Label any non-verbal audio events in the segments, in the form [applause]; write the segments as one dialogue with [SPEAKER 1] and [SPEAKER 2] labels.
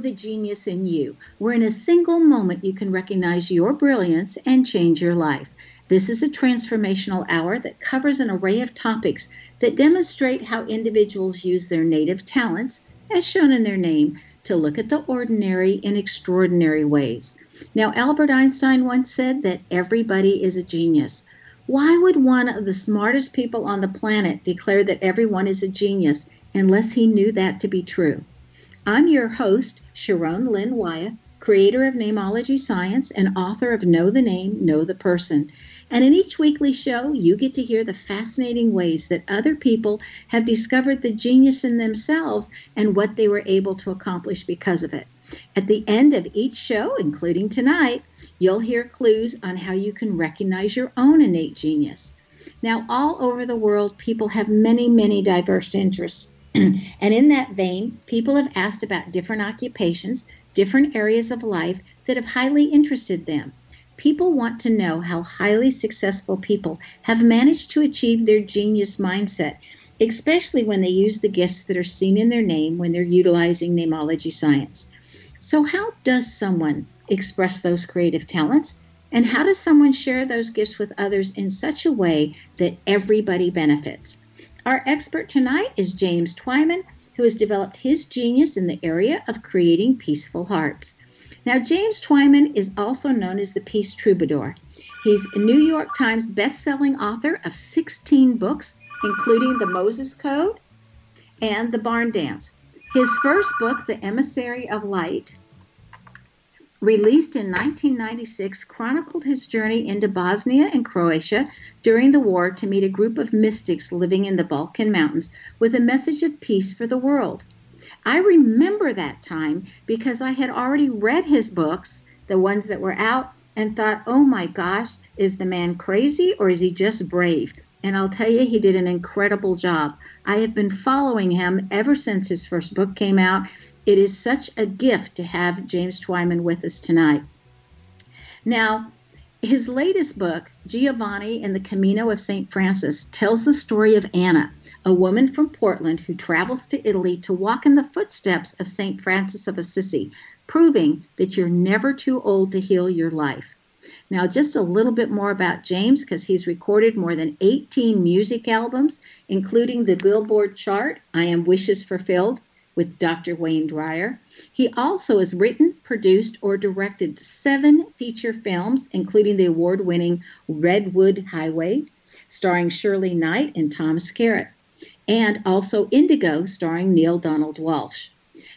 [SPEAKER 1] The Genius in You, where in a single moment you can recognize your brilliance and change your life. This is a transformational hour that covers an array of topics that demonstrate how individuals use their native talents, as shown in their name, to look at the ordinary in extraordinary ways. Now, Albert Einstein once said that everybody is a genius. Why would one of the smartest people on the planet declare that everyone is a genius unless he knew that to be true? I'm your host, Sharon Lynn Wyeth, creator of Namology Science and author of Know the Name, Know the Person. And in each weekly show, you get to hear the fascinating ways that other people have discovered the genius in themselves and what they were able to accomplish because of it. At the end of each show, including tonight, you'll hear clues on how you can recognize your own innate genius. Now, all over the world, people have many, many diverse interests. [clears throat] and in that vein, people have asked about different occupations, different areas of life that have highly interested them. People want to know how highly successful people have managed to achieve their genius mindset, especially when they use the gifts that are seen in their name when they're utilizing namology science. So, how does someone express those creative talents? And how does someone share those gifts with others in such a way that everybody benefits? Our expert tonight is James Twyman, who has developed his genius in the area of creating peaceful hearts. Now, James Twyman is also known as the Peace Troubadour. He's a New York Times best-selling author of 16 books, including The Moses Code and The Barn Dance. His first book, The Emissary of Light, released in 1996, chronicled his journey into Bosnia and Croatia during the war to meet a group of mystics living in the Balkan Mountains with a message of peace for the world. I remember that time because I had already read his books, the ones that were out, and thought, oh my gosh, is the man crazy or is he just brave? And I'll tell you, he did an incredible job. I have been following him ever since his first book came out. It is such a gift to have James Twyman with us tonight. Now, his latest book, Giovanni and the Camino of St. Francis, tells the story of Anna, a woman from Portland who travels to Italy to walk in the footsteps of St. Francis of Assisi, proving that you're never too old to heal your life. Now, just a little bit more about James because he's recorded more than 18 music albums, including the Billboard chart, I Am Wishes Fulfilled, with Dr. Wayne Dyer. He also has written, produced, or directed seven feature films, including the award winning Redwood Highway, starring Shirley Knight and Tom Skerritt, and also Indigo, starring Neale Donald Walsch.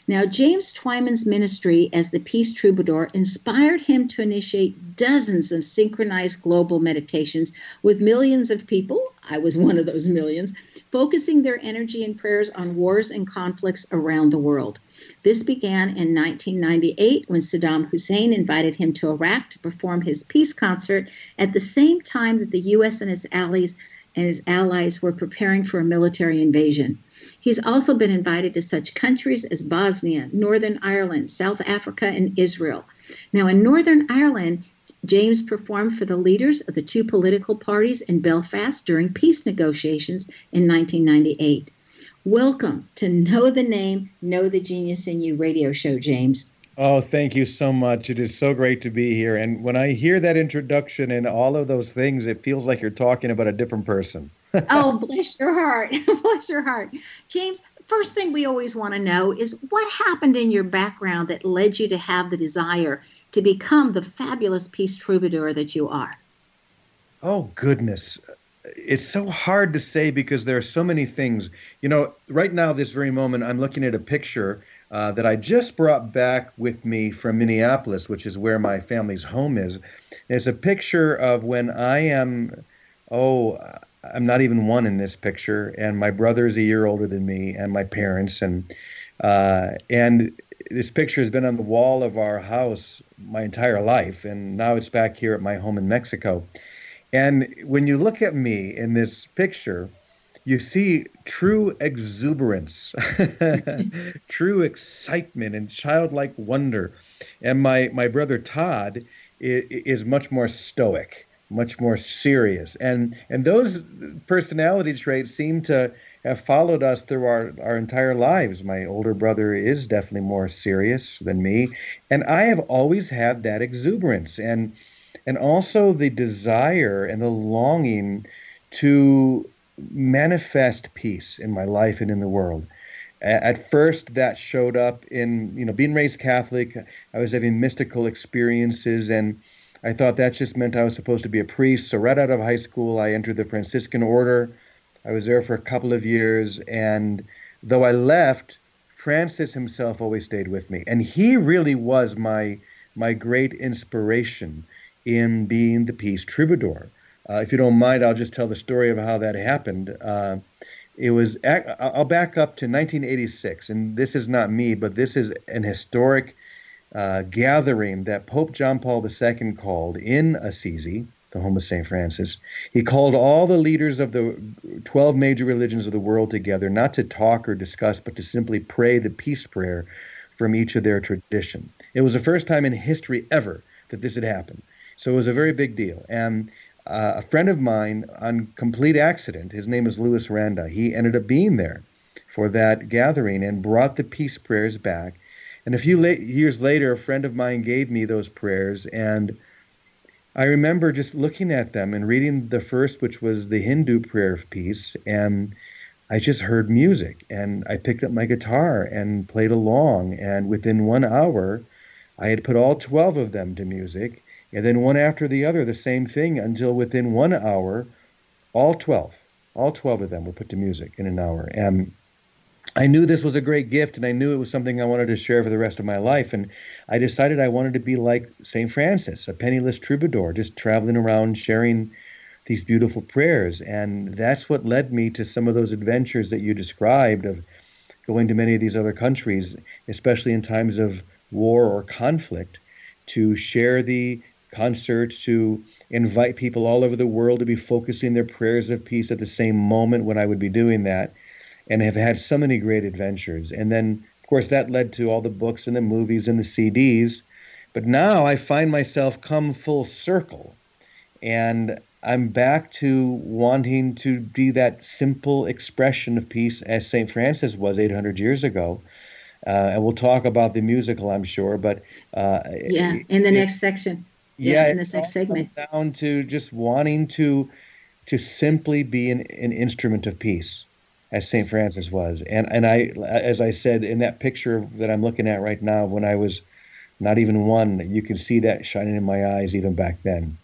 [SPEAKER 1] Now, James Twyman's ministry as the Peace Troubadour inspired him to initiate dozens of synchronized global meditations with millions of people. I was one of those millions focusing their energy and prayers on wars and conflicts around the world. This began in 1998 when Saddam Hussein invited him to Iraq to perform his peace concert at the same time that the U.S. and its allies and his allies were preparing for a military invasion. He's also been invited to such countries as Bosnia, Northern Ireland, South Africa, and Israel. Now, in Northern Ireland, James performed for the leaders of the two political parties in Belfast during peace negotiations in 1998. Welcome to Know the Name, Know the Genius in You radio show, James.
[SPEAKER 2] Oh, thank you so much. It is so great to be here. And when I hear that introduction and all of those things, it feels like you're talking about a different person. [laughs]
[SPEAKER 1] oh, bless your heart. [laughs] bless your heart. James, first thing we always want to know is what happened in your background that led you to have the desire to become the fabulous peace troubadour that you are?
[SPEAKER 2] Oh, goodness. It's so hard to say because there are so many things. You know, right now, this very moment, I'm looking at a picture uh, that I just brought back with me from Minneapolis, which is where my family's home is. it's a picture of when I am, oh, I'm not even one in this picture, and my brother is a year older than me, and my parents, and uh, and this picture has been on the wall of our house my entire life, and now it's back here at my home in Mexico. And when you look at me in this picture, you see true exuberance, [laughs] true excitement, and childlike wonder. And my, my brother Todd is, is much more stoic, much more serious. And, and those personality traits seem to have followed us through our, our entire lives. My older brother is definitely more serious than me, and I have always had that exuberance and and also the desire and the longing to manifest peace in my life and in the world. At first, that showed up in you know being raised Catholic. I was having mystical experiences and. I thought that just meant I was supposed to be a priest. So right out of high school, I entered the Franciscan order I was there for a couple of years, and though I left, Francis himself always stayed with me, and he really was my my great inspiration in being the peace troubadour. Uh, if you don't mind, I'll just tell the story of how that happened. Uh, it was I'll back up to 1986, and this is not me, but this is an historic uh, gathering that Pope John Paul II called in Assisi the home of St. Francis. He called all the leaders of the 12 major religions of the world together, not to talk or discuss, but to simply pray the peace prayer from each of their tradition. It was the first time in history ever that this had happened. So it was a very big deal. And uh, a friend of mine, on complete accident, his name is Louis Randa, he ended up being there for that gathering and brought the peace prayers back. And a few la- years later, a friend of mine gave me those prayers, and I remember just looking at them and reading the first, which was the Hindu prayer of peace, and I just heard music and I picked up my guitar and played along. And within one hour, I had put all 12 of them to music, and then one after the other, the same thing until within one hour, all 12, all 12 of them were put to music in an hour. And I knew this was a great gift and I knew it was something I wanted to share for the rest of my life. And I decided I wanted to be like St. Francis, a penniless troubadour, just traveling around sharing these beautiful prayers. And that's what led me to some of those adventures that you described of going to many of these other countries, especially in times of war or conflict, to share the concert, to invite people all over the world to be focusing their prayers of peace at the same moment when I would be doing that, and have had so many great adventures. And then, of course, that led to all the books and the movies and the CDs. But now I find myself come full circle, and I'm back to wanting to be that simple expression of peace as St. Francis was 800 years ago. Uh, and we'll talk about the musical, I'm sure. But
[SPEAKER 1] uh, yeah, in the it, next section.
[SPEAKER 2] Yeah,
[SPEAKER 1] yeah in this next segment.
[SPEAKER 2] Down to just wanting to to simply be an, an instrument of peace, as St. Francis was. And and I, as I said in that picture that I'm looking at right now, when I was not even one, you can see that shining in my eyes even back then.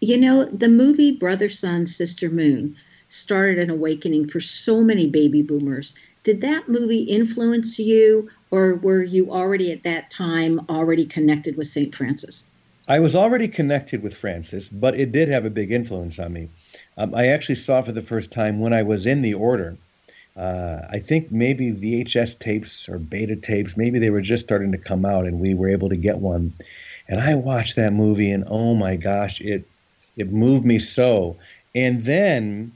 [SPEAKER 1] You know, the movie Brother Sun Sister Moon started an awakening for so many baby boomers. Did that movie influence you, or were you already at that time already connected with St. Francis?
[SPEAKER 2] I was already connected with Francis, but it did have a big influence on me. Um, I actually saw for the first time when I was in the order. Uh, I think maybe VHS tapes or beta tapes, maybe they were just starting to come out, and we were able to get one. And I watched that movie, and oh my gosh, it it moved me so. And then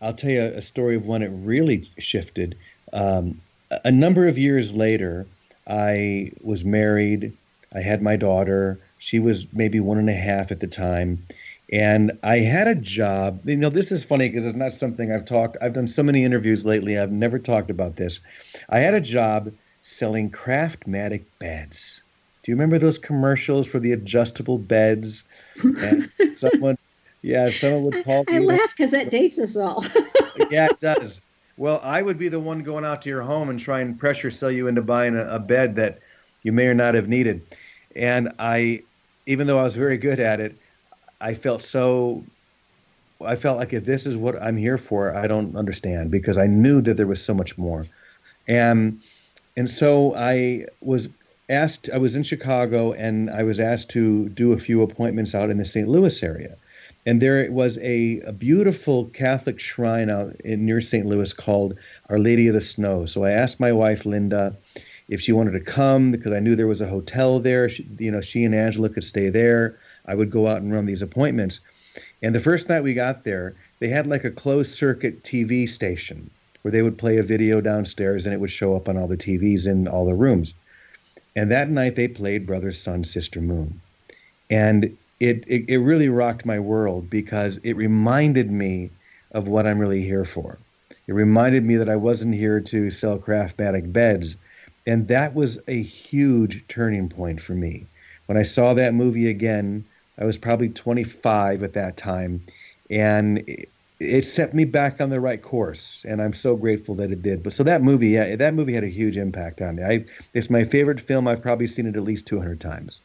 [SPEAKER 2] I'll tell you a story of when it really shifted. Um, a number of years later, I was married. I had my daughter. She was maybe one and a half at the time. And I had a job. You know, this is funny because it's not something I've talked. I've done so many interviews lately. I've never talked about this. I had a job selling Craftmatic beds. Do you remember those commercials for the adjustable beds? And [laughs] someone, yeah, someone would call.
[SPEAKER 1] I, I laugh because that dates us all. [laughs]
[SPEAKER 2] yeah, it does. Well, I would be the one going out to your home and try and pressure sell you into buying a, a bed that you may or not have needed. And I, even though I was very good at it, I felt so. I felt like if this is what I'm here for, I don't understand because I knew that there was so much more, and and so I was asked. I was in Chicago and I was asked to do a few appointments out in the St. Louis area, and there was a, a beautiful Catholic shrine out in near St. Louis called Our Lady of the Snow. So I asked my wife Linda if she wanted to come because I knew there was a hotel there. She, you know, she and Angela could stay there. I would go out and run these appointments. And the first night we got there, they had like a closed circuit TV station where they would play a video downstairs and it would show up on all the TVs in all the rooms. And that night they played Brother Sun Sister Moon. And it, it, it really rocked my world because it reminded me of what I'm really here for. It reminded me that I wasn't here to sell Craftmatic beds. And that was a huge turning point for me. When I saw that movie again, I was probably 25 at that time. And it, set me back on the right course. And I'm so grateful that it did. But so that movie, yeah, that movie had a huge impact on me. I, it's my favorite film. I've probably seen it at least 200 times.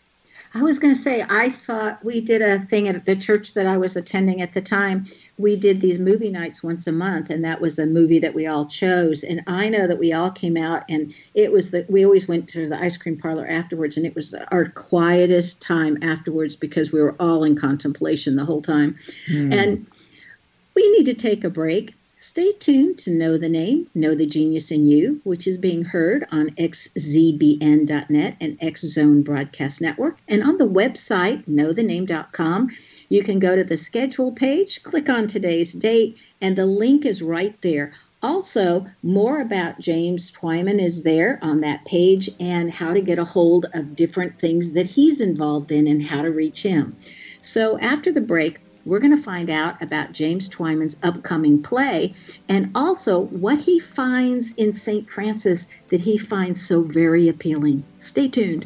[SPEAKER 1] I was going to say, I saw, we did a thing at the church that I was attending at the time. We did these movie nights once a month, and that was a movie that we all chose. And I know that we all came out, and it was that we always went to the ice cream parlor afterwards, and it was our quietest time afterwards because we were all in contemplation the whole time. Mm. And we need to take a break. Stay tuned to Know the Name, Know the Genius in You, which is being heard on xzbn.net and X Zone Broadcast Network. And on the website, knowthename.com, you can go to the schedule page, click on today's date, and the link is right there. Also, more about James Twyman is there on that page and how to get a hold of different things that he's involved in and how to reach him. So, after the break, we're going to find out about James Twyman's upcoming play and also what he finds in St. Francis that he finds so very appealing. Stay tuned.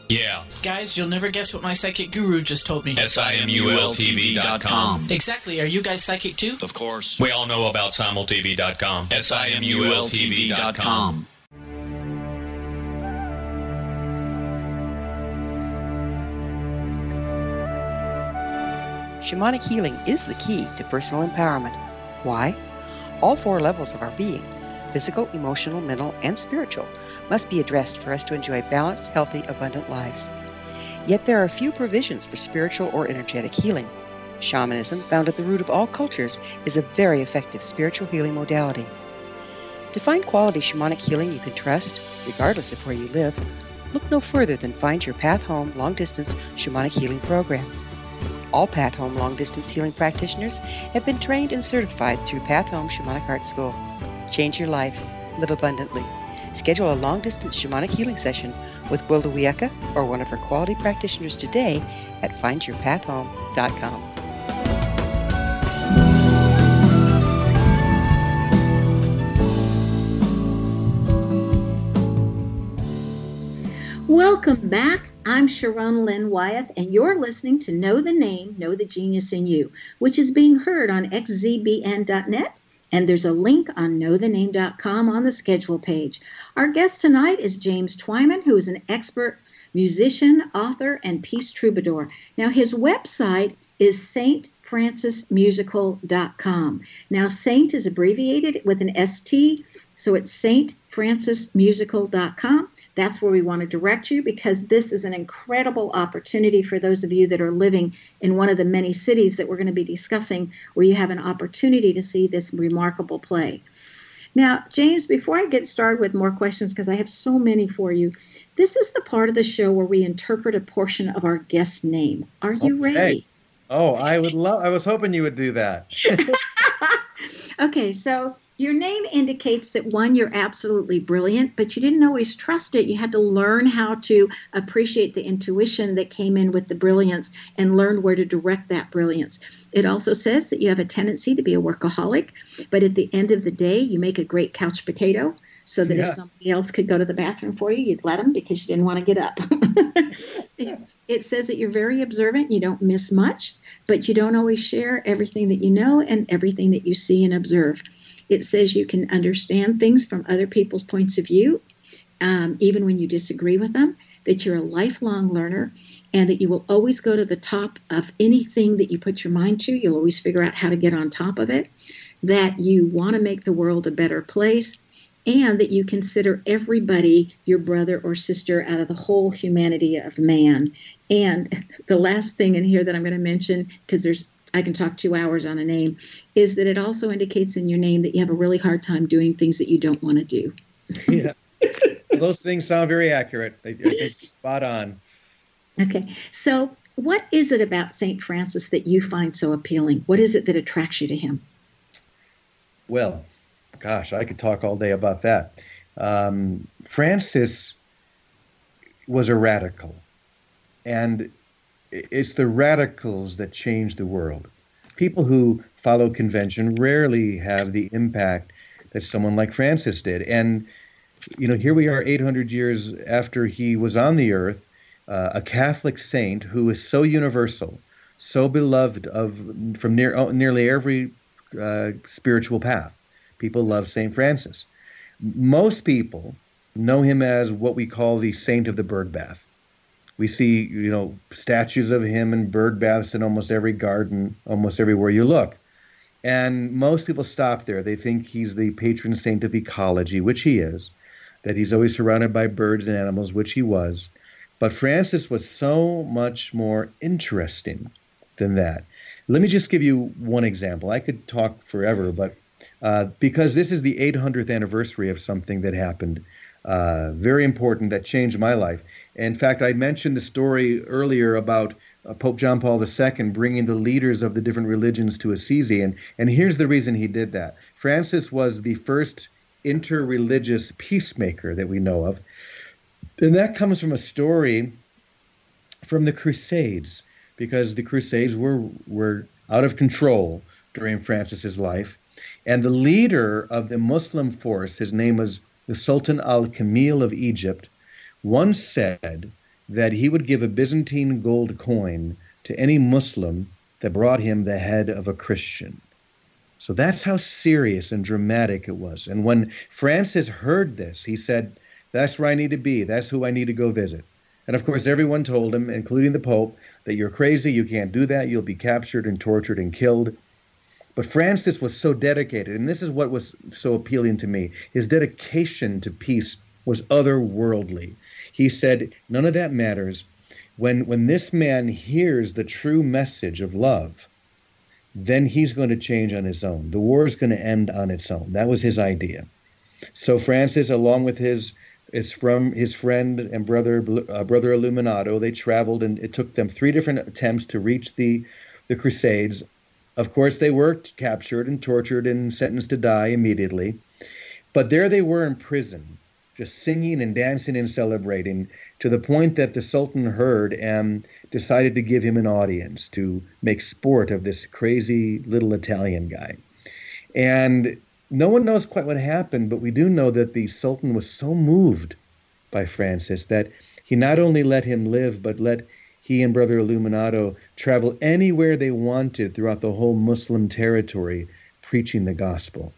[SPEAKER 3] Yeah.
[SPEAKER 4] Guys, you'll never guess what my psychic guru just told me.
[SPEAKER 3] S-I-M-U-L-T-V.com.
[SPEAKER 4] Exactly. Are you guys psychic too?
[SPEAKER 5] Of course.
[SPEAKER 3] We all know about simultv.com. S-I-M-U-L-T-V.com.
[SPEAKER 6] Shamanic healing is the key to personal empowerment. Why? All four levels of our being physical, emotional, mental, and spiritual must be addressed for us to enjoy balanced, healthy, abundant lives. Yet there are few provisions for spiritual or energetic healing. Shamanism, found at the root of all cultures, is a very effective spiritual healing modality. To find quality shamanic healing you can trust, regardless of where you live, look no further than Find Your Path Home Long Distance Shamanic Healing Program. All Path Home long distance healing practitioners have been trained and certified through Path Home Shamanic Art School. Change your life, live abundantly. Schedule a long distance shamanic healing session with Gwilda Wiyaka or one of her quality practitioners today at findyourpathhome.com.
[SPEAKER 1] Welcome back. I'm Sharon Lynn Wyeth, and you're listening to Know the Name, Know the Genius in You, which is being heard on xzbn.net. And there's a link on knowthename.com on the schedule page. Our guest tonight is James Twyman, who is an expert musician, author, and peace troubadour. Now, his website is stfrancismusical.com. Now, Saint is abbreviated with an ST, so it's stfrancismusical.com. That's where we want to direct you because this is an incredible opportunity for those of you that are living in one of the many cities that we're going to be discussing where you have an opportunity to see this remarkable play. Now, James, before I get started with more questions, because I have so many for you, this is the part of the show where we interpret a portion of our guest name. Are you
[SPEAKER 2] Okay.
[SPEAKER 1] ready?
[SPEAKER 2] Oh, I would love. I was hoping you would do that. [laughs]
[SPEAKER 1] Okay, so your name indicates that one, you're absolutely brilliant, but you didn't always trust it. You had to learn how to appreciate the intuition that came in with the brilliance and learn where to direct that brilliance. It also says that you have a tendency to be a workaholic, but at the end of the day, you make a great couch potato. So that if somebody else could go to the bathroom for you, you'd let them because you didn't want to get up. [laughs] it says that you're very observant, you don't miss much, but you don't always share everything that you know and everything that you see and observe. It says you can understand things from other people's points of view, um, even when you disagree with them, that you're a lifelong learner, and that you will always go to the top of anything that you put your mind to. You'll always figure out how to get on top of it, that you want to make the world a better place, and that you consider everybody your brother or sister out of the whole humanity of man. And [laughs] the last thing in here that I'm going to mention, because there's I can talk two hours on a name, is that it also indicates in your name that you have a really hard time doing things that you don't want to do. [laughs]
[SPEAKER 2] yeah. Those things sound very accurate. They, I think spot on.
[SPEAKER 1] Okay, so what is it about St. Francis that you find so appealing? What is it that attracts you to him?
[SPEAKER 2] Well, gosh, I could talk all day about that. Um, Francis was a radical. And it's the radicals that change the world. People who follow convention rarely have the impact that someone like Francis did. And, you know, here we are 800 years after he was on the earth, uh, a Catholic saint who is so universal, so beloved of from near, oh, nearly every uh, spiritual path. People love St. Francis. Most people know him as what we call the saint of the bird bath. We see, you know, statues of him and bird baths in almost every garden, almost everywhere you look. And most people stop there. They think he's the patron saint of ecology, which he is, that he's always surrounded by birds and animals, which he was. But Francis was so much more interesting than that. Let me just give you one example. I could talk forever, but uh, because this is the 800th anniversary of something that happened, uh, very important, that changed my life. In fact, I mentioned the story earlier about uh, Pope John Paul II bringing the leaders of the different religions to Assisi. And, and here's the reason he did that Francis was the first interreligious peacemaker that we know of. And that comes from a story from the Crusades, because the Crusades were, were out of control during Francis's life. And the leader of the Muslim force, his name was the Sultan al Kamil of Egypt, once said that he would give a Byzantine gold coin to any Muslim that brought him the head of a Christian. So that's how serious and dramatic it was. And when Francis heard this, he said, That's where I need to be. That's who I need to go visit. And of course, everyone told him, including the Pope, that you're crazy. You can't do that. You'll be captured and tortured and killed. But Francis was so dedicated, and this is what was so appealing to me. His dedication to peace was otherworldly. He said, None of that matters. When, when this man hears the true message of love, then he's going to change on his own. The war is going to end on its own. That was his idea. So Francis, along with his his from his friend and brother uh, brother Illuminato, they traveled, and it took them three different attempts to reach the the Crusades. Of course, they were captured and tortured and sentenced to die immediately. But there they were in prison, just singing and dancing and celebrating to the point that the Sultan heard and um, decided to give him an audience to make sport of this crazy little Italian guy. And no one knows quite what happened, but we do know that the Sultan was so moved by Francis that he not only let him live, but let he and Brother Illuminato travel anywhere they wanted throughout the whole Muslim territory preaching the gospel.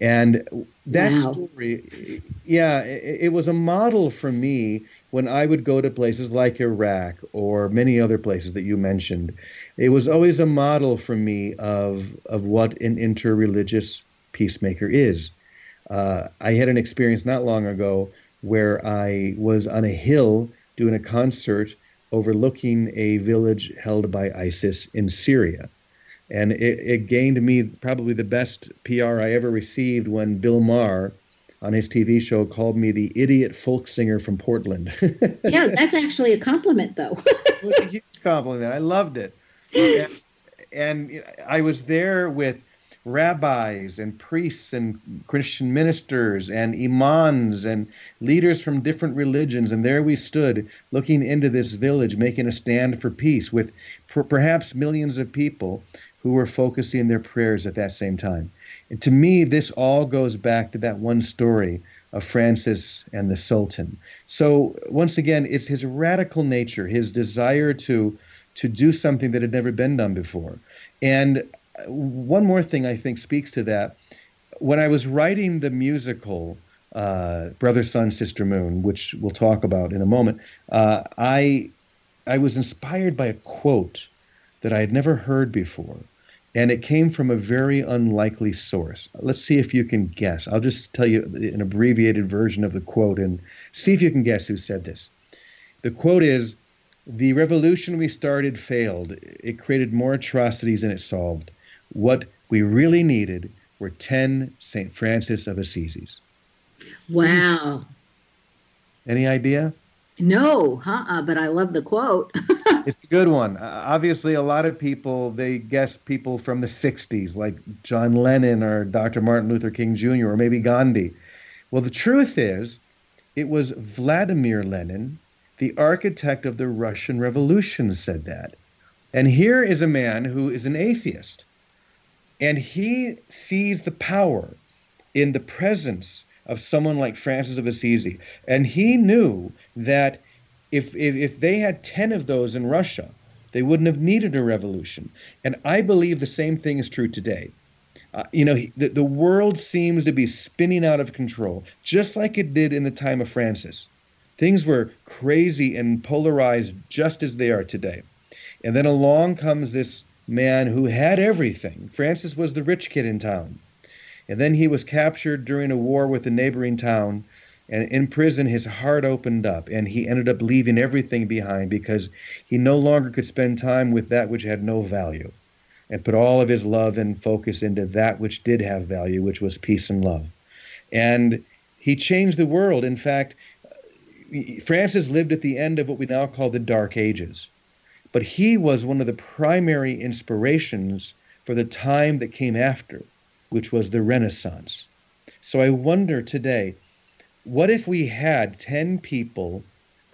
[SPEAKER 2] And that wow. story, yeah, it, it, was a model for me when I would go to places like Iraq or many other places that you mentioned. It was always a model for me of of what an interreligious peacemaker is. Uh, I had an experience not long ago where I was on a hill doing a concert overlooking a village held by ISIS in Syria and it, it gained me probably the best PR I ever received when Bill Maher on his TV show called me the idiot folk singer from Portland. [laughs]
[SPEAKER 1] yeah, that's actually a compliment, though. [laughs]
[SPEAKER 2] it was a huge compliment. I loved it. And, and, I was there with rabbis and priests and Christian ministers and imams and leaders from different religions. And there we stood looking into this village, making a stand for peace with per- perhaps millions of people who were focusing their prayers at that same time. And to me, this all goes back to that one story of Francis and the Sultan. So once again, it's his radical nature, his desire to to do something that had never been done before. And one more thing I think speaks to that. When I was writing the musical uh, Brother, Sun, Sister, Moon, which we'll talk about in a moment, uh, I I was inspired by a quote that I had never heard before. And it came from a very unlikely source. Let's see if you can guess. I'll just tell you an abbreviated version of the quote and see if you can guess who said this. The quote is The revolution we started failed. It created more atrocities than it solved. What we really needed were 10 St. Francis of Assisi's.
[SPEAKER 1] Wow.
[SPEAKER 2] Any idea?
[SPEAKER 1] No, uh-uh, but I love the quote. [laughs]
[SPEAKER 2] it's a good one. Uh, obviously, a lot of people they guess people from the '60s, like John Lennon or Dr. Martin Luther King Jr. or maybe Gandhi. Well, the truth is, it was Vladimir Lenin The architect of the Russian Revolution said that. And here is a man who is an atheist. And he sees the power in the presence of someone like Francis of Assisi. And he knew that if, if, if they had 10 of those in Russia, they wouldn't have needed a revolution. And I believe the same thing is true today. Uh, you know, the, the world seems to be spinning out of control, just like it did in the time of Francis. Things were crazy and polarized just as they are today. And then along comes this man who had everything. Francis was the rich kid in town. And then he was captured during a war with a neighboring town. And in prison, his heart opened up, and he ended up leaving everything behind because he no longer could spend time with that which had no value and put all of his love and focus into that which did have value, which was peace and love. And he changed the world. In fact, Francis lived at the end of what we now call the Dark Ages. But he was one of the primary inspirations for the time that came after, which was the Renaissance. So I wonder today what if we had 10 people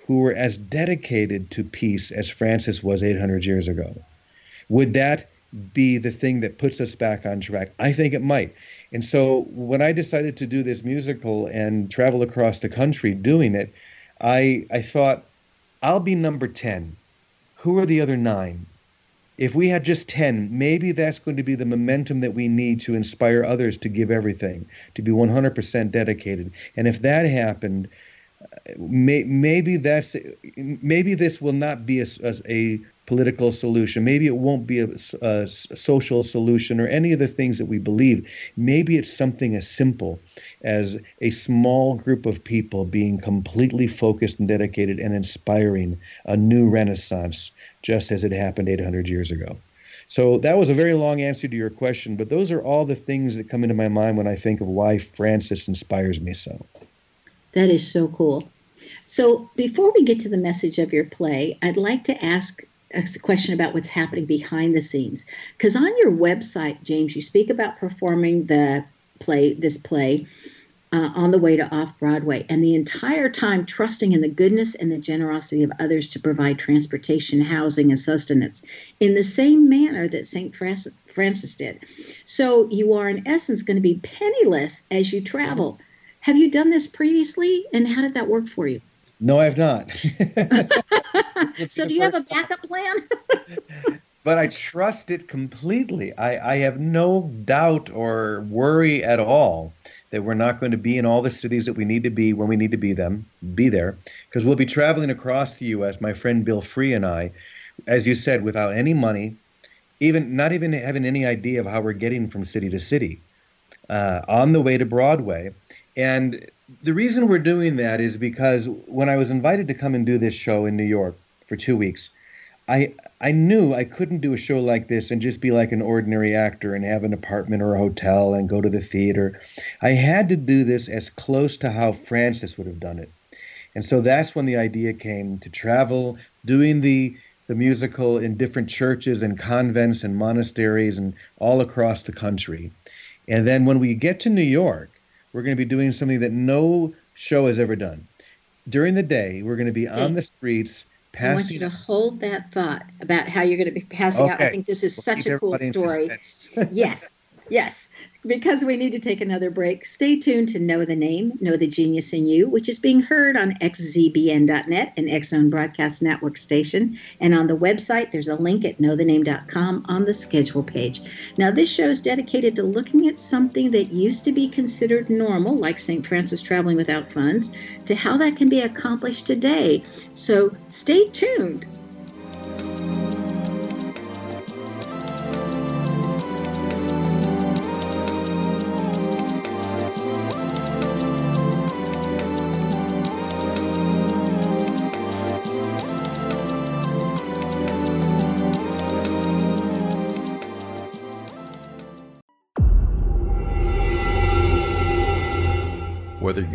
[SPEAKER 2] who were as dedicated to peace as Francis was 800 years ago? Would that be the thing that puts us back on track? I think it might. And so when I decided to do this musical and travel across the country doing it, I, I thought, I'll be number 10. Who are the other nine? If we had just 10, maybe that's going to be the momentum that we need to inspire others to give everything, to be 100% dedicated. And if that happened, uh, may, maybe that's maybe this will not be a, a political solution. Maybe it won't be a, a, social solution or any of the things that we believe. Maybe it's something as simple as a small group of people being completely focused and dedicated and inspiring a new renaissance, just as it happened 800 years ago. So that was a very long answer to your question, but those are all the things that come into my mind when I think of why Francis inspires me so.
[SPEAKER 1] That is so cool. So before we get to the message of your play, I'd like to ask a question about what's happening behind the scenes. Because on your website, James, you speak about performing the play, this play, uh, on the way to off Broadway, and the entire time trusting in the goodness and the generosity of others to provide transportation, housing, and sustenance in the same manner that St. Francis, Francis did. So you are, in essence, going to be penniless as you travel. Have you done this previously, and how did that work for you?
[SPEAKER 2] No, I have not. [laughs] [laughs]
[SPEAKER 1] so, do you have a backup plan? [laughs]
[SPEAKER 2] but I trust it completely. I, I have no doubt or worry at all that we're not going to be in all the cities that we need to be when we need to be them, be there, because we'll be traveling across the U.S. My friend Bill Free and I, as you said, without any money, even not even having any idea of how we're getting from city to city, uh, on the way to Broadway. And the reason we're doing that is because when I was invited to come and do this show in New York for two weeks, I I knew I couldn't do a show like this and just be like an ordinary actor and have an apartment or a hotel and go to the theater. I had to do this as close to how Francis would have done it. And so that's when the idea came to travel, doing the the musical in different churches and convents and monasteries and all across the country. And then when we get to New York, we're going to be doing something that no show has ever done. During the day, we're going to be okay. on the streets passing. I
[SPEAKER 1] want you to hold that thought about how you're going to be passing okay. out. I think this is we'll such a cool story. [laughs] yes, yes because we need to take another break, stay tuned to Know the Name, Know the Genius in You, which is being heard on xzbn.net, an X Zone Broadcast Network station. And on the website, there's a link at knowthename.com on the schedule page. Now, this show is dedicated to looking at something that used to be considered normal, like St. Francis traveling without funds, to how that can be accomplished today. So stay tuned.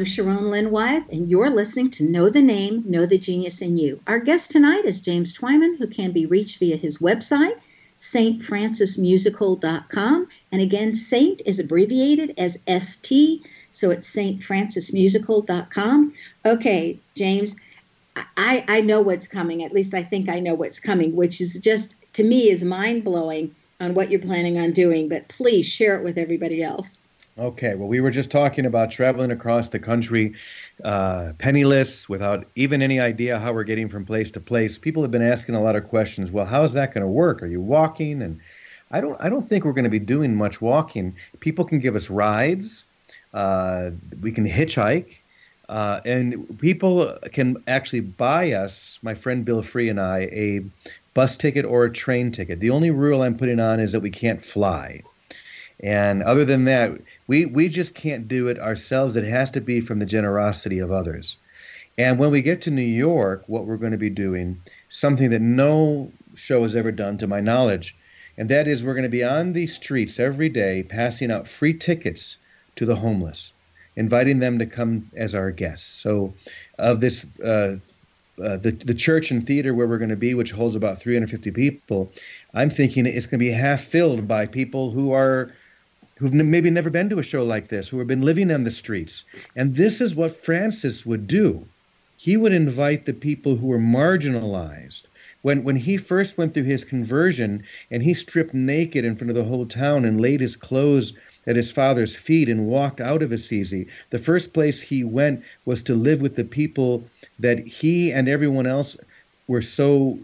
[SPEAKER 1] I'm Sharon Lynn Wyeth, and you're listening to Know the Name, Know the Genius in You. Our guest tonight is James Twyman, who can be reached via his website, stfrancismusical.com. And again, Saint is abbreviated as ST, so it's stfrancismusical.com. Okay, James, I, I know what's coming. At least I think I know what's coming, which is just, to me, is mind blowing on what you're planning on doing. But please share it with everybody else.
[SPEAKER 2] Okay, well, we were just talking about traveling across the country uh, penniless without even any idea how we're getting from place to place. People have been asking a lot of questions. Well, how is that going to work? Are you walking? And I don't, I don't think we're going to be doing much walking. People can give us rides. Uh, we can hitchhike. Uh, and people can actually buy us, my friend Bill Free and I, a bus ticket or a train ticket. The only rule I'm putting on is that we can't fly. And other than that, we we just can't do it ourselves. It has to be from the generosity of others. And when we get to New York, what we're going to be doing, something that no show has ever done to my knowledge, and that is we're going to be on the streets every day passing out free tickets to the homeless, inviting them to come as our guests. So, of this, uh, uh, the the church and theater where we're going to be, which holds about 350 people, I'm thinking it's going to be half filled by people who are who've maybe never been to a show like this, who have been living on the streets. And this is what Francis would do. He would invite the people who were marginalized. When, when he first went through his conversion and he stripped naked in front of the whole town and laid his clothes at his father's feet and walked out of Assisi, the first place he went was to live with the people that he and everyone else were so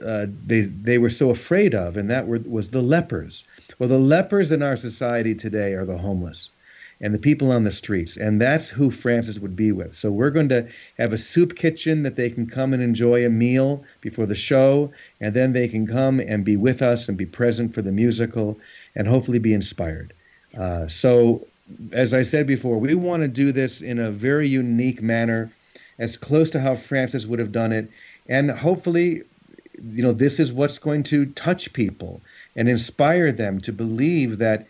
[SPEAKER 2] uh, they they were so afraid of, and that were, was the lepers. Well, the lepers in our society today are the homeless and the people on the streets. And that's who Francis would be with. So we're going to have a soup kitchen that they can come and enjoy a meal before the show. And then they can come and be with us and be present for the musical and hopefully be inspired. Uh, so, as I said before, we want to do this in a very unique manner, as close to how Francis would have done it. And hopefully, you know, this is what's going to touch people and inspire them to believe that,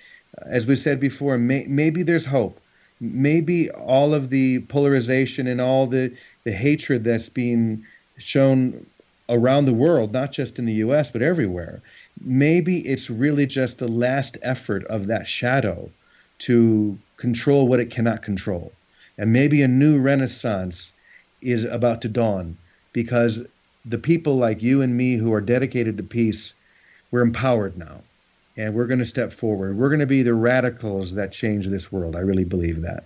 [SPEAKER 2] as we said before, may, maybe there's hope. Maybe all of the polarization and all the, the hatred that's being shown around the world, not just in the US, but everywhere, maybe it's really just the last effort of that shadow to control what it cannot control. And maybe a new renaissance is about to dawn because the people like you and me who are dedicated to peace we're empowered now and we're going to step forward. We're going to be the radicals that change this world. I really believe that.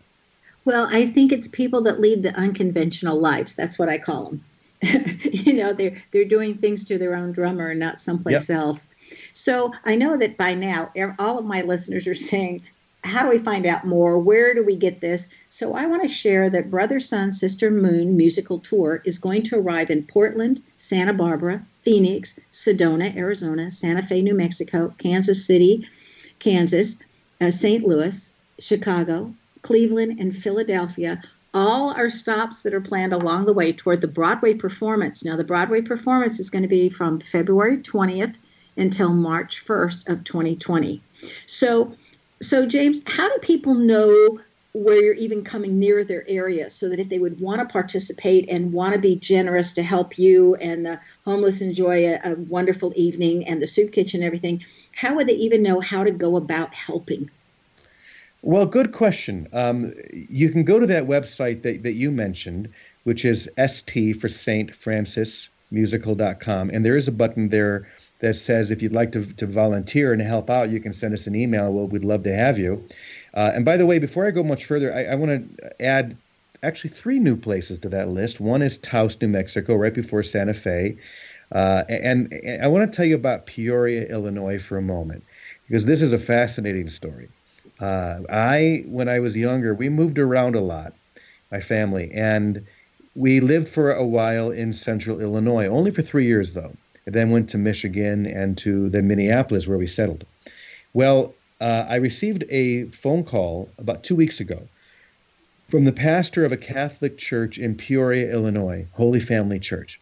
[SPEAKER 1] Well, I think it's people that lead the unconventional lives. That's what I call them. [laughs] you know, they're they're doing things to their own drummer and not someplace yep. else. So I know that by now, all of my listeners are saying, how do we find out more? Where do we get this? So I want to share that Brother Sun Sister Moon musical tour is going to arrive in Portland, Santa Barbara, Phoenix, Sedona, Arizona, Santa Fe, New Mexico, Kansas City, Kansas, uh, St. Louis, Chicago, Cleveland, and Philadelphia. All are stops that are planned along the way toward the Broadway performance. Now, the Broadway performance is going to be from February 20th until March 1st of 2020. So, so James, how do people know where you're even coming near their area so that if they would want to participate and want to be generous to help you and the homeless enjoy a, a wonderful evening and the soup kitchen and everything, how would they even know how to go about helping?
[SPEAKER 2] Well, good question. Um, you can go to that website that, that you mentioned, which is st for St. Francis musical.com. And there is a button there that says if you'd like to, to volunteer and help out, you can send us an email. Well, we'd love to have you. Uh, and by the way, before I go much further, I, I want to add actually three new places to that list. One is Taos, New Mexico, right before Santa Fe. Uh, and, and I want to tell you about Peoria, Illinois for a moment, because this is a fascinating story. Uh, I, when I was younger, we moved around a lot, my family, and we lived for a while in central Illinois, only for three years though and then went to Michigan and to the Minneapolis where we settled. Well, uh, I received a phone call about two weeks ago from the pastor of a Catholic church in Peoria, Illinois, Holy Family Church.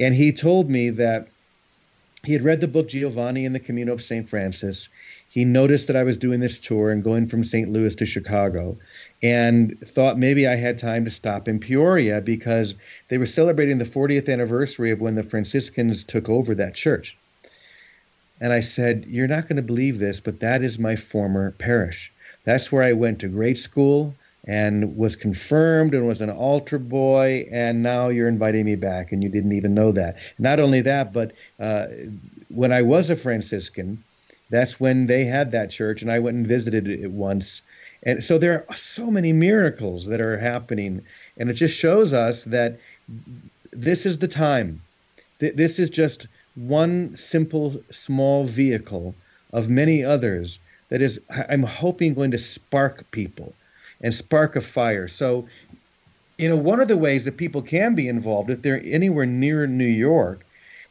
[SPEAKER 2] And he told me that he had read the book Giovanni in the Camino of St. Francis. He noticed that I was doing this tour and going from St. Louis to Chicago and thought maybe I had time to stop in Peoria because they were celebrating the 40th anniversary of when the Franciscans took over that church. And I said, You're not going to believe this, but that is my former parish. That's where I went to grade school and was confirmed and was an altar boy. And now you're inviting me back, and you didn't even know that. Not only that, but uh, when I was a Franciscan, that's when they had that church, and I went and visited it once and so there are so many miracles that are happening. And it just shows us that this is the time. This is just one simple, small vehicle of many others that is, I'm hoping, going to spark people and spark a fire. So, you know, one of the ways that people can be involved, if they're anywhere near New York,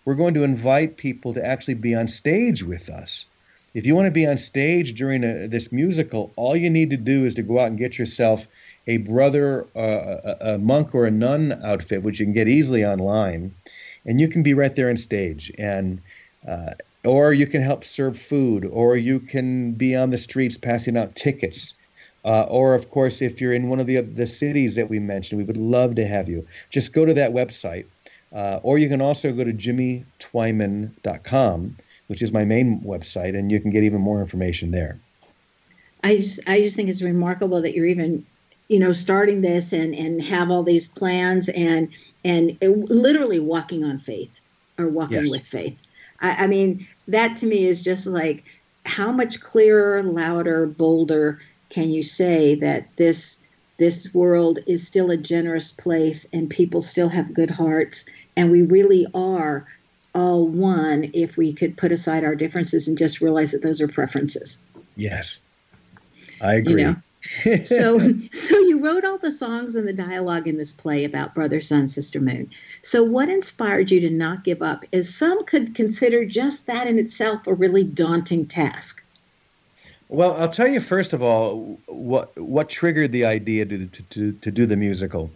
[SPEAKER 2] we're going to invite people to actually be on stage with us if you want to be on stage during a, this musical, all you need to do is to go out and get yourself a brother, uh, a, a, monk, or a nun outfit, which you can get easily online, and you can be right there on stage. And uh, or you can help serve food, or you can be on the streets passing out tickets. Uh, or, of course, if you're in one of the the cities that we mentioned, we would love to have you. Just go to that website, uh, or you can also go to jimmytwyman.com which is my main website, and you can get even more information there.
[SPEAKER 1] I just I just think it's remarkable that you're even you know starting this and and have all these plans and and it, literally walking on faith or walking yes. with faith. I, I mean that to me is just like how much clearer, louder, bolder can you say that this this world is still a generous place and people still have good hearts and we really are all one if we could put aside our differences and just realize that those are preferences.
[SPEAKER 2] Yes, I agree. You know? [laughs]
[SPEAKER 1] so so you wrote all the songs and the dialogue in this play about brother sun sister moon so what inspired you to not give up Is some could consider just that in itself a really daunting task
[SPEAKER 2] well i'll tell you first of all what what triggered the idea to to, to, to do the musical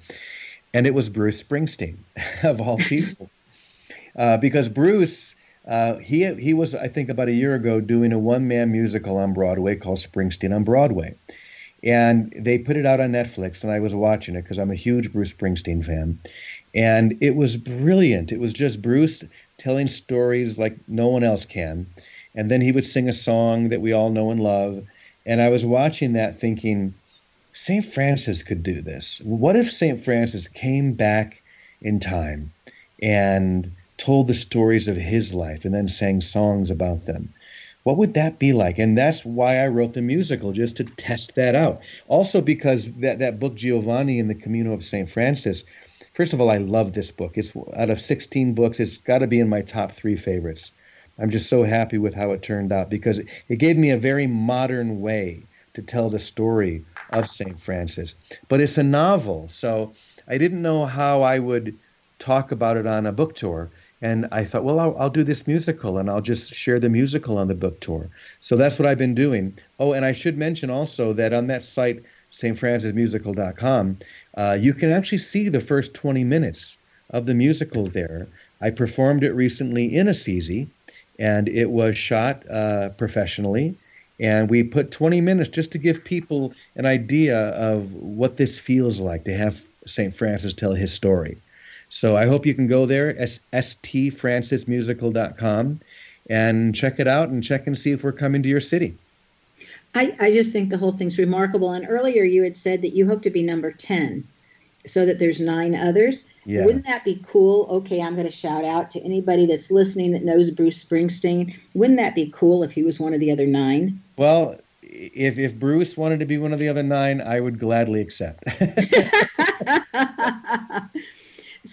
[SPEAKER 2] and it was bruce springsteen [laughs] of all people uh, because Bruce, uh, he he was I think about a year ago doing a one man musical on Broadway called Springsteen on Broadway, and they put it out on Netflix, and I was watching it because I'm a huge Bruce Springsteen fan, and it was brilliant. It was just Bruce telling stories like no one else can, and then he would sing a song that we all know and love, and I was watching that thinking. St. Francis could do this. What if St. Francis came back in time and told the stories of his life and then sang songs about them. what would that be like? And that's why I wrote the musical, just to test that out. Also, because that, that book, Giovanni in the Camino of St. Francis, first of all, I love this book. It's out of 16 books, it's got to be in my top three favorites. I'm just so happy with how it turned out because it gave me a very modern way to tell the story of St. Francis. But it's a novel, so I didn't know how I would talk about it on a book tour. And I thought, well, I'll, I'll, do this musical and I'll just share the musical on the book tour. So that's what I've been doing. Oh, and I should mention also that on that site, stfrancismusical.com, uh, you can actually see the first 20 minutes of the musical there. I performed it recently in Assisi, and it was shot uh, professionally. And we put 20 minutes just to give people an idea of what this feels like to have St. Francis tell his story. So I hope you can go there, stfrancismusical.com, and check it out and check and see if we're coming to your city.
[SPEAKER 1] I, I just think the whole thing's remarkable. And earlier you had said that you hope to be number 10 so that there's nine others. Yeah. Wouldn't that be cool? Okay, I'm going to shout out to anybody that's listening that knows Bruce Springsteen. Wouldn't that be cool if he was one of the other nine?
[SPEAKER 2] Well, if if Bruce wanted to be one of the other nine, I would gladly accept. [laughs] [laughs]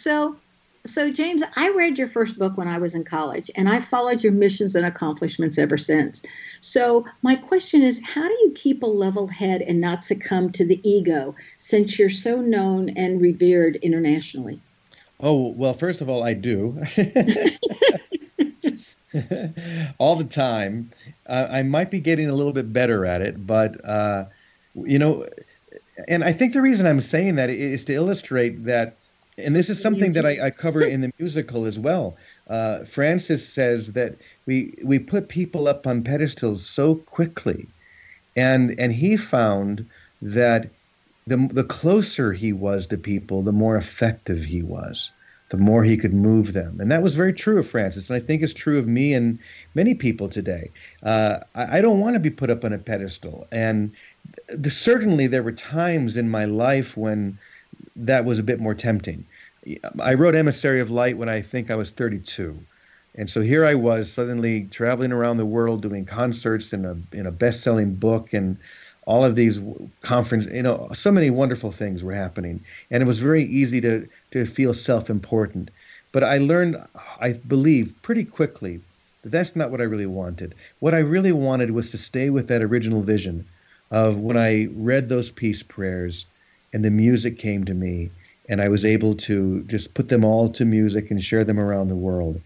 [SPEAKER 1] so so James, I read your first book when I was in college and I followed your missions and accomplishments ever since. So my question is how do you keep a level head and not succumb to the ego since you're so known and revered internationally?
[SPEAKER 2] Oh, well, first of all, I do. [laughs] all the time. Uh, I might be getting a little bit better at it, but uh, you know, and I think the reason I'm saying that is to illustrate that and this is something that I, I cover in the musical as well. Uh, Francis says that we we put people up on pedestals so quickly, and and he found that the the closer he was to people, the more effective he was, the more he could move them, and that was very true of Francis, and I think it's true of me and many people today. Uh, I, I don't want to be put up on a pedestal, and the, certainly there were times in my life when that was a bit more tempting. I wrote Emissary of Light when I think I was 32. And so here I was suddenly traveling around the world doing concerts in a in a best-selling book and all of these conference you know so many wonderful things were happening and it was very easy to to feel self-important but I learned I believe pretty quickly that that's not what I really wanted what I really wanted was to stay with that original vision of when I read those peace prayers and the music came to me and I was able to just put them all to music and share them around the world.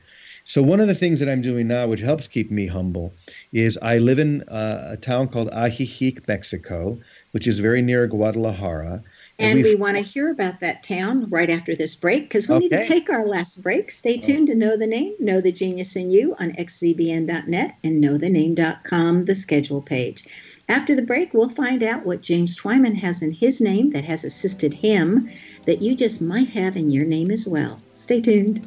[SPEAKER 2] So one of the things that I'm doing now, which helps keep me humble, is I live in uh, a town called Ajijic, Mexico, which is very near Guadalajara.
[SPEAKER 1] And, and we want to hear about that town right after this break because we okay. need to take our last break. Stay tuned to Know the Name, Know the Genius in You on xzbn.net and knowthename.com, the schedule page. After the break, we'll find out what James Twyman has in his name that has assisted him that you just might have in your name as well. Stay tuned.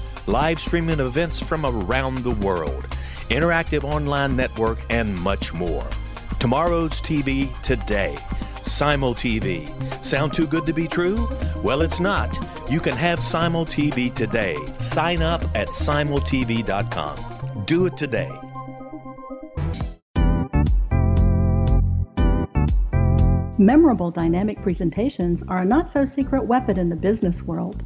[SPEAKER 7] live streaming events from around the world, interactive online network, and much more. Tomorrow's TV today. Simul TV. Sound too good to be true? Well, it's not. You can have Simul TV today. Sign up at simultv.com. Do it today.
[SPEAKER 8] Memorable dynamic presentations are a not so secret weapon in the business world.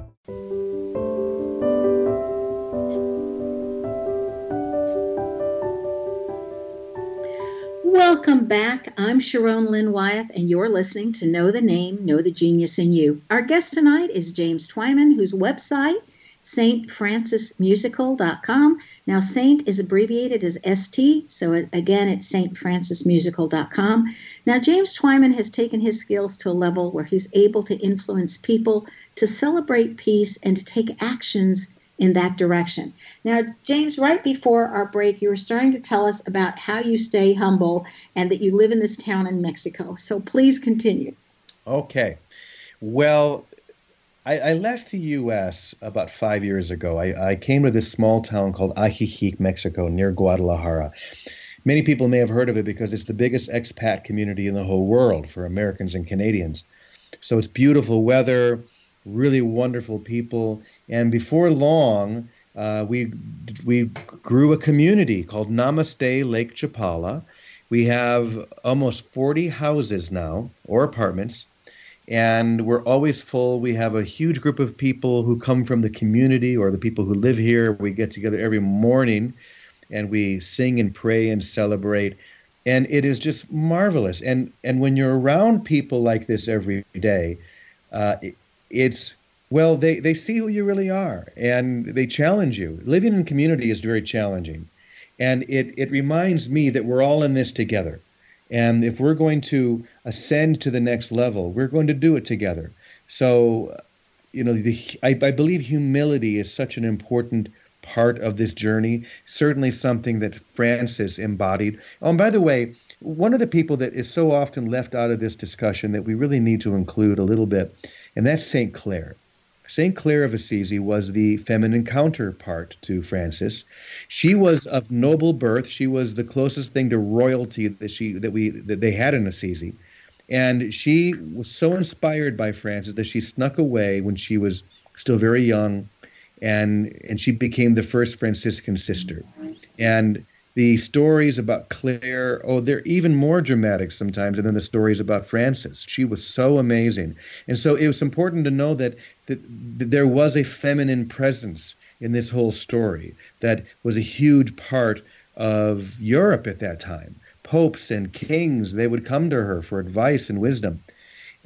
[SPEAKER 1] Welcome back. I'm Sharon Lynn Wyeth, and you're listening to Know the Name, Know the Genius in You. Our guest tonight is James Twyman, whose website, stfrancismusical.com. Now, Saint is abbreviated as ST, so again, it's stfrancismusical.com. Now, James Twyman has taken his skills to a level where he's able to influence people to celebrate peace and to take actions in that direction. Now, James, right before our break, you were starting to tell us about how you stay humble and that you live in this town in Mexico. So please continue.
[SPEAKER 2] Okay. Well, I, I left the U.S. about five years ago. I, I came to this small town called Ajijic, Mexico, near Guadalajara. Many people may have heard of it because it's the biggest expat community in the whole world for Americans and Canadians. So it's beautiful weather really wonderful people. And before long, uh, we we grew a community called Namaste Lake Chapala. We have almost 40 houses now or apartments, and we're always full. We have a huge group of people who come from the community or the people who live here. We get together every morning, and we sing and pray and celebrate. And it is just marvelous. And and when you're around people like this every day, uh, it's Well, they, they see who you really are and they challenge you. Living in community is very challenging. And it, it reminds me that we're all in this together. And if we're going to ascend to the next level, we're going to do it together. So, you know, the, I, I believe humility is such an important part of this journey. Certainly something that francis embodied. Oh, and by the way, one of the people that is so often left out of this discussion that we really need to include a little bit, and that's St. Clare. St. Clare of Assisi was the feminine counterpart to Francis. She was of noble birth. She was the closest thing to royalty that she that we that they had in Assisi. And she was so inspired by Francis that she snuck away when she was still very young and and she became the first Franciscan sister. And the stories about Clare, oh, they're even more dramatic sometimes than the stories about Francis. She was so amazing. And so it was important to know that, that, that there was a feminine presence in this whole story that was a huge part of Europe at that time. Popes and kings, they would come to her for advice and wisdom.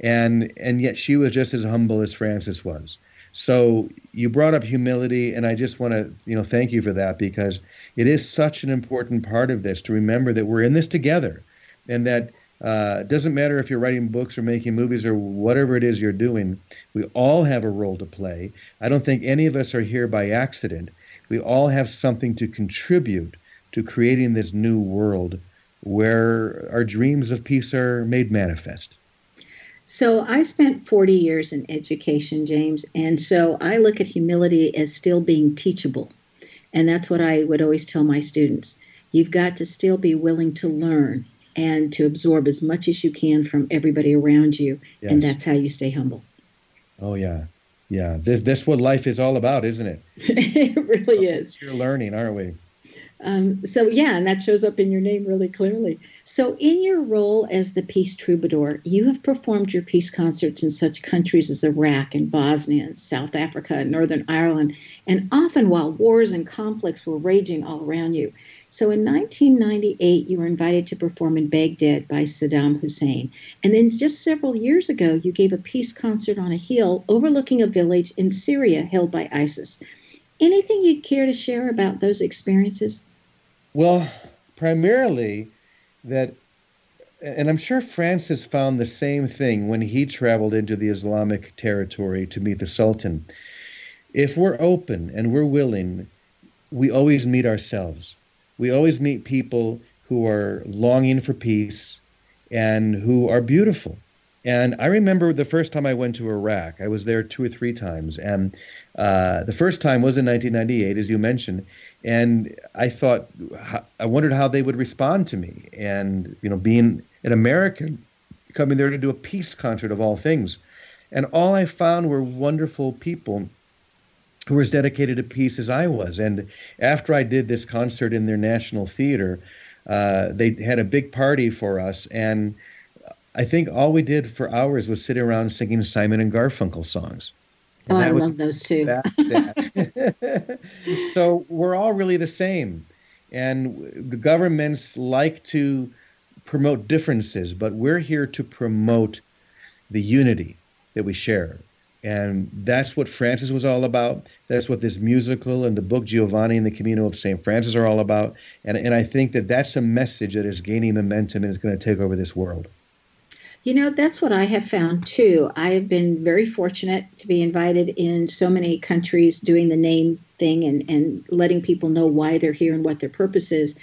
[SPEAKER 2] And and yet she was just as humble as Francis was. So you brought up humility, and I just want to, you know, thank you for that because it is such an important part of this to remember that we're in this together, and that uh, it doesn't matter if you're writing books or making movies or whatever it is you're doing. We all have a role to play. I don't think any of us are here by accident. We all have something to contribute to creating this new world where our dreams of peace are made manifest.
[SPEAKER 1] So I spent 40 years in education, James, and so I look at humility as still being teachable. And that's what I would always tell my students. You've got to still be willing to learn and to absorb as much as you can from everybody around you, yes. and that's how you stay humble.
[SPEAKER 2] Oh yeah. Yeah, this this what life is all about, isn't it? [laughs]
[SPEAKER 1] it really is.
[SPEAKER 2] You're learning, aren't we?
[SPEAKER 1] Um, so yeah, and that shows up in your name really clearly. So in your role as the peace troubadour, you have performed your peace concerts in such countries as Iraq and Bosnia and South Africa and Northern Ireland, and often while wars and conflicts were raging all around you. So in 1998, you were invited to perform in Baghdad by Saddam Hussein. And then just several years ago, you gave a peace concert on a hill overlooking a village in Syria held by ISIS. Anything you'd care to share about those experiences?
[SPEAKER 2] Well, primarily that, and I'm sure Francis found the same thing when he traveled into the Islamic territory to meet the Sultan. If we're open and we're willing, we always meet ourselves. We always meet people who are longing for peace and who are beautiful. And I remember the first time I went to Iraq. I was there two or three times, and uh, the first time was in 1998, as you mentioned. And I thought, I wondered how they would respond to me. And you know, being an American, coming there to do a peace concert of all things, and all I found were wonderful people who were as dedicated to peace as I was. And after I did this concert in their national theater, uh, they had a big party for us and I think all we did for hours was sit around singing Simon and Garfunkel songs.
[SPEAKER 1] And oh, I love those too. That, [laughs]
[SPEAKER 2] that. [laughs] so we're all really the same. And the governments like to promote differences, but we're here to promote the unity that we share. And that's what Francis was all about. That's what this musical and the book Giovanni and the Camino of St. Francis are all about. And, and I think that that's a message that is gaining momentum and is going to take over this world.
[SPEAKER 1] You know, that's what I have found too. I have been very fortunate to be invited in so many countries doing the name thing and, and letting people know why they're here and what their purpose is.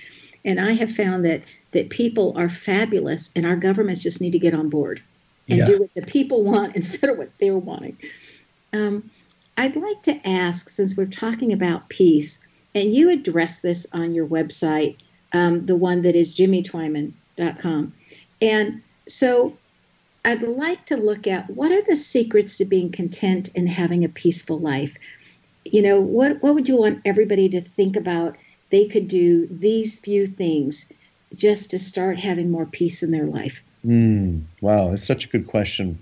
[SPEAKER 1] And I have found that that people are fabulous and our governments just need to get on board and yeah. do what the people want [laughs] instead of what they're wanting. Um, I'd like to ask, since we're talking about peace, and you address this on your website, um, the one that is jimmytwyman.com. And so I'd like to look at what are the secrets to being content and having a peaceful life. You know, what what would you want everybody to think about? They could do these few things just to start having more peace in their life.
[SPEAKER 2] Mm, wow, that's such a good question.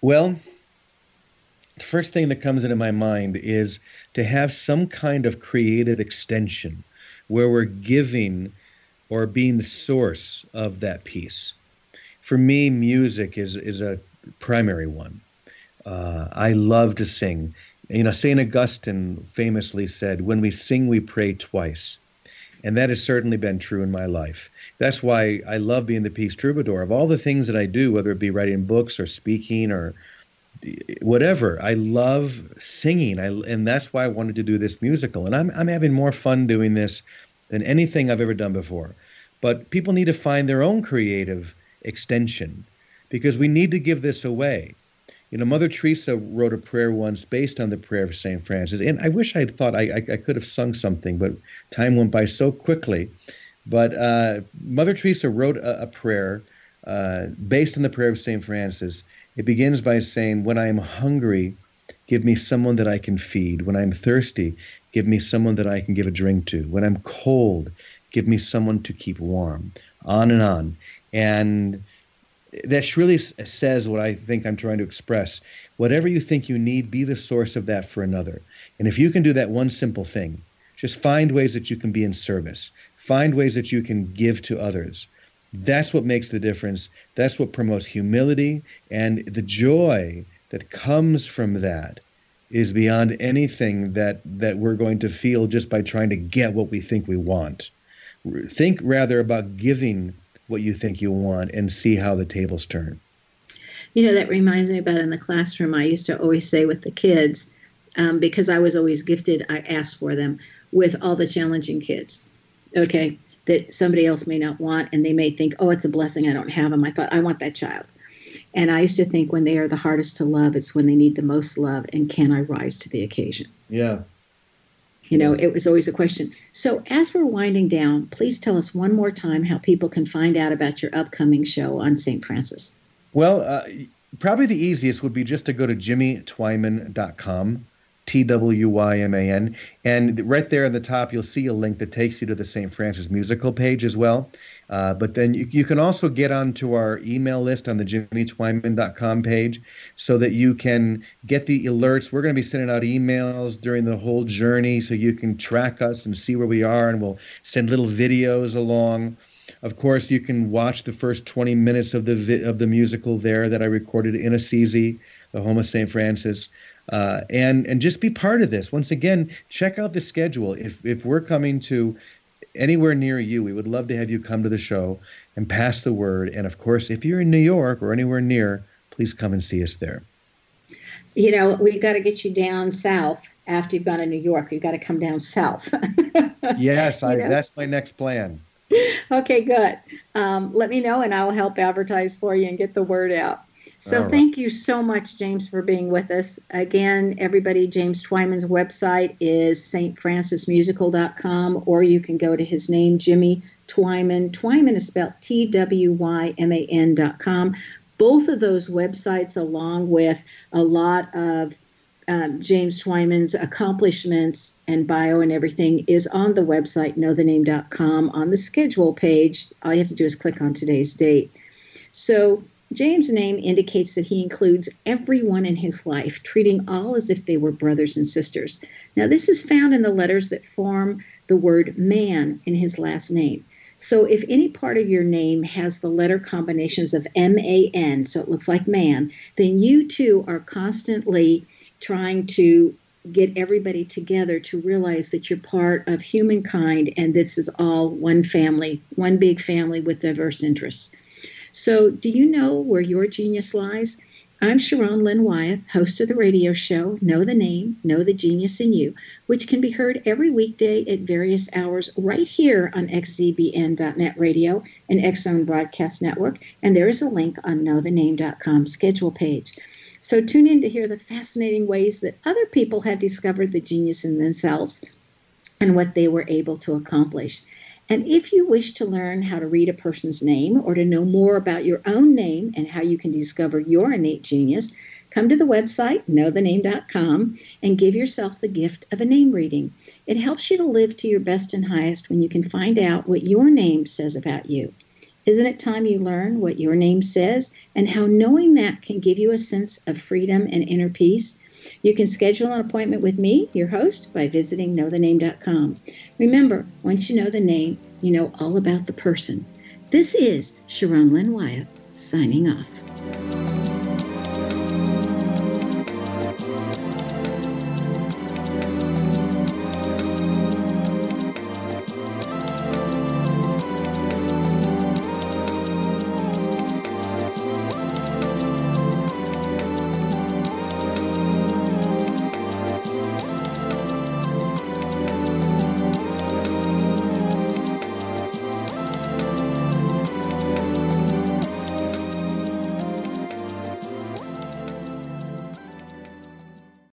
[SPEAKER 2] Well, the first thing that comes into my mind is to have some kind of creative extension where we're giving or being the source of that peace for me, music is is a primary one. Uh, I love to sing. You know, St. Augustine famously said, When we sing, we pray twice. And that has certainly been true in my life. That's why I love being the Peace Troubadour. Of all the things that I do, whether it be writing books or speaking or whatever, I love singing. I, and that's why I wanted to do this musical. And I'm, I'm having more fun doing this than anything I've ever done before. But people need to find their own creative extension because we need to give this away. You know, Mother Teresa wrote a prayer once based on the prayer of St. Francis. And I wish I'd thought I, I, I could have sung something, but time went by so quickly. But uh, Mother Teresa wrote a, a prayer uh, based on the prayer of St. Francis. It begins by saying, When I am hungry, give me someone that I can feed. When I'm thirsty, give me someone that I can give a drink to. When I'm cold, give me someone to keep warm. On and on. And that really says what I think I'm trying to express. Whatever you think you need, be the source of that for another. And if you can do that one simple thing, just find ways that you can be in service, find ways that you can give to others. That's what makes the difference. That's what promotes humility and the joy that comes from that is beyond anything that that we're going to feel just by trying to get what we think we want. Think rather about giving what you think you want and see how the tables turn.
[SPEAKER 1] You know, that reminds me about in the classroom, I used to always say with the kids, um, because I was always gifted, I asked for them with all the challenging kids. Okay. That somebody else may not want, and they may think, oh, it's a blessing I don't have them. I thought, I want that child. And I used to think when they are the hardest to love, it's when they need the most love. And can I rise to the occasion?
[SPEAKER 2] Yeah.
[SPEAKER 1] You know, it was always a question. So, as we're winding down, please tell us one more time how people can find out about your upcoming show on St. Francis.
[SPEAKER 2] Well, uh, probably the easiest would be just to go to jimmytwyman.com, T W Y M A N. And right there at the top, you'll see a link that takes you to the St. Francis musical page as well. Uh, but then you, you, can also get onto our email list on the jimmytwyman.com page so that you can get the alerts. We're going to be sending out emails during the whole journey so you can track us and see where we are, and we'll send little videos along. Of course, you can watch the first 20 minutes of the vi- of the musical there that I recorded in Assisi, the home of St. Francis. Uh, and and just be part of this. Once again, check out the schedule. If if we're coming to anywhere near you, we would love to have you come to the show and pass the word. And of course, if you're in New York or anywhere near, please come and see us there.
[SPEAKER 1] You know, we've got to get you down south after you've gone to New York. You've got to come down south. [laughs]
[SPEAKER 2] yes, I, that's my next plan.
[SPEAKER 1] Okay, good. Um, let me know, and I'll help advertise for you and get the word out. So right. thank you so much, James, for being with us. Again, everybody, James Twyman's website is stfrancismusical.com, or you can go to his name, Jimmy Twyman. Twyman is spelled T W Y M A N.com. Both of those websites, along with a lot of um, James Twyman's accomplishments and bio and everything is on the website knowthename.com on the schedule page. All you have to do is click on today's date. So James' name indicates that he includes everyone in his life, treating all as if they were brothers and sisters. Now, this is found in the letters that form the word man in his last name. So, if any part of your name has the letter combinations of M A N, so it looks like man, then you too are constantly trying to get everybody together to realize that you're part of humankind and this is all one family, one big family with diverse interests. So, do you know where your genius lies? I'm Sharon Lynn Wyeth, host of the radio show Know the Name, Know the Genius in You, which can be heard every weekday at various hours right here on xzbn.net radio and Zone Broadcast Network. And there is a link on knowthename.com schedule page. So tune in to hear the fascinating ways that other people have discovered the genius in themselves and what they were able to accomplish. And if you wish to learn how to read a person's name or to know more about your own name and how you can discover your innate genius, come to the website knowthename.com and give yourself the gift of a name reading. It helps you to live to your best and highest when you can find out what your name says about you. Isn't it time you learn what your name says and how knowing that can give you a sense of freedom and inner peace? You can schedule an appointment with me, your host, by visiting knowthename.com. Remember, once you know the name, you know all about the person. This is Sharon Lynn Wyeth signing off.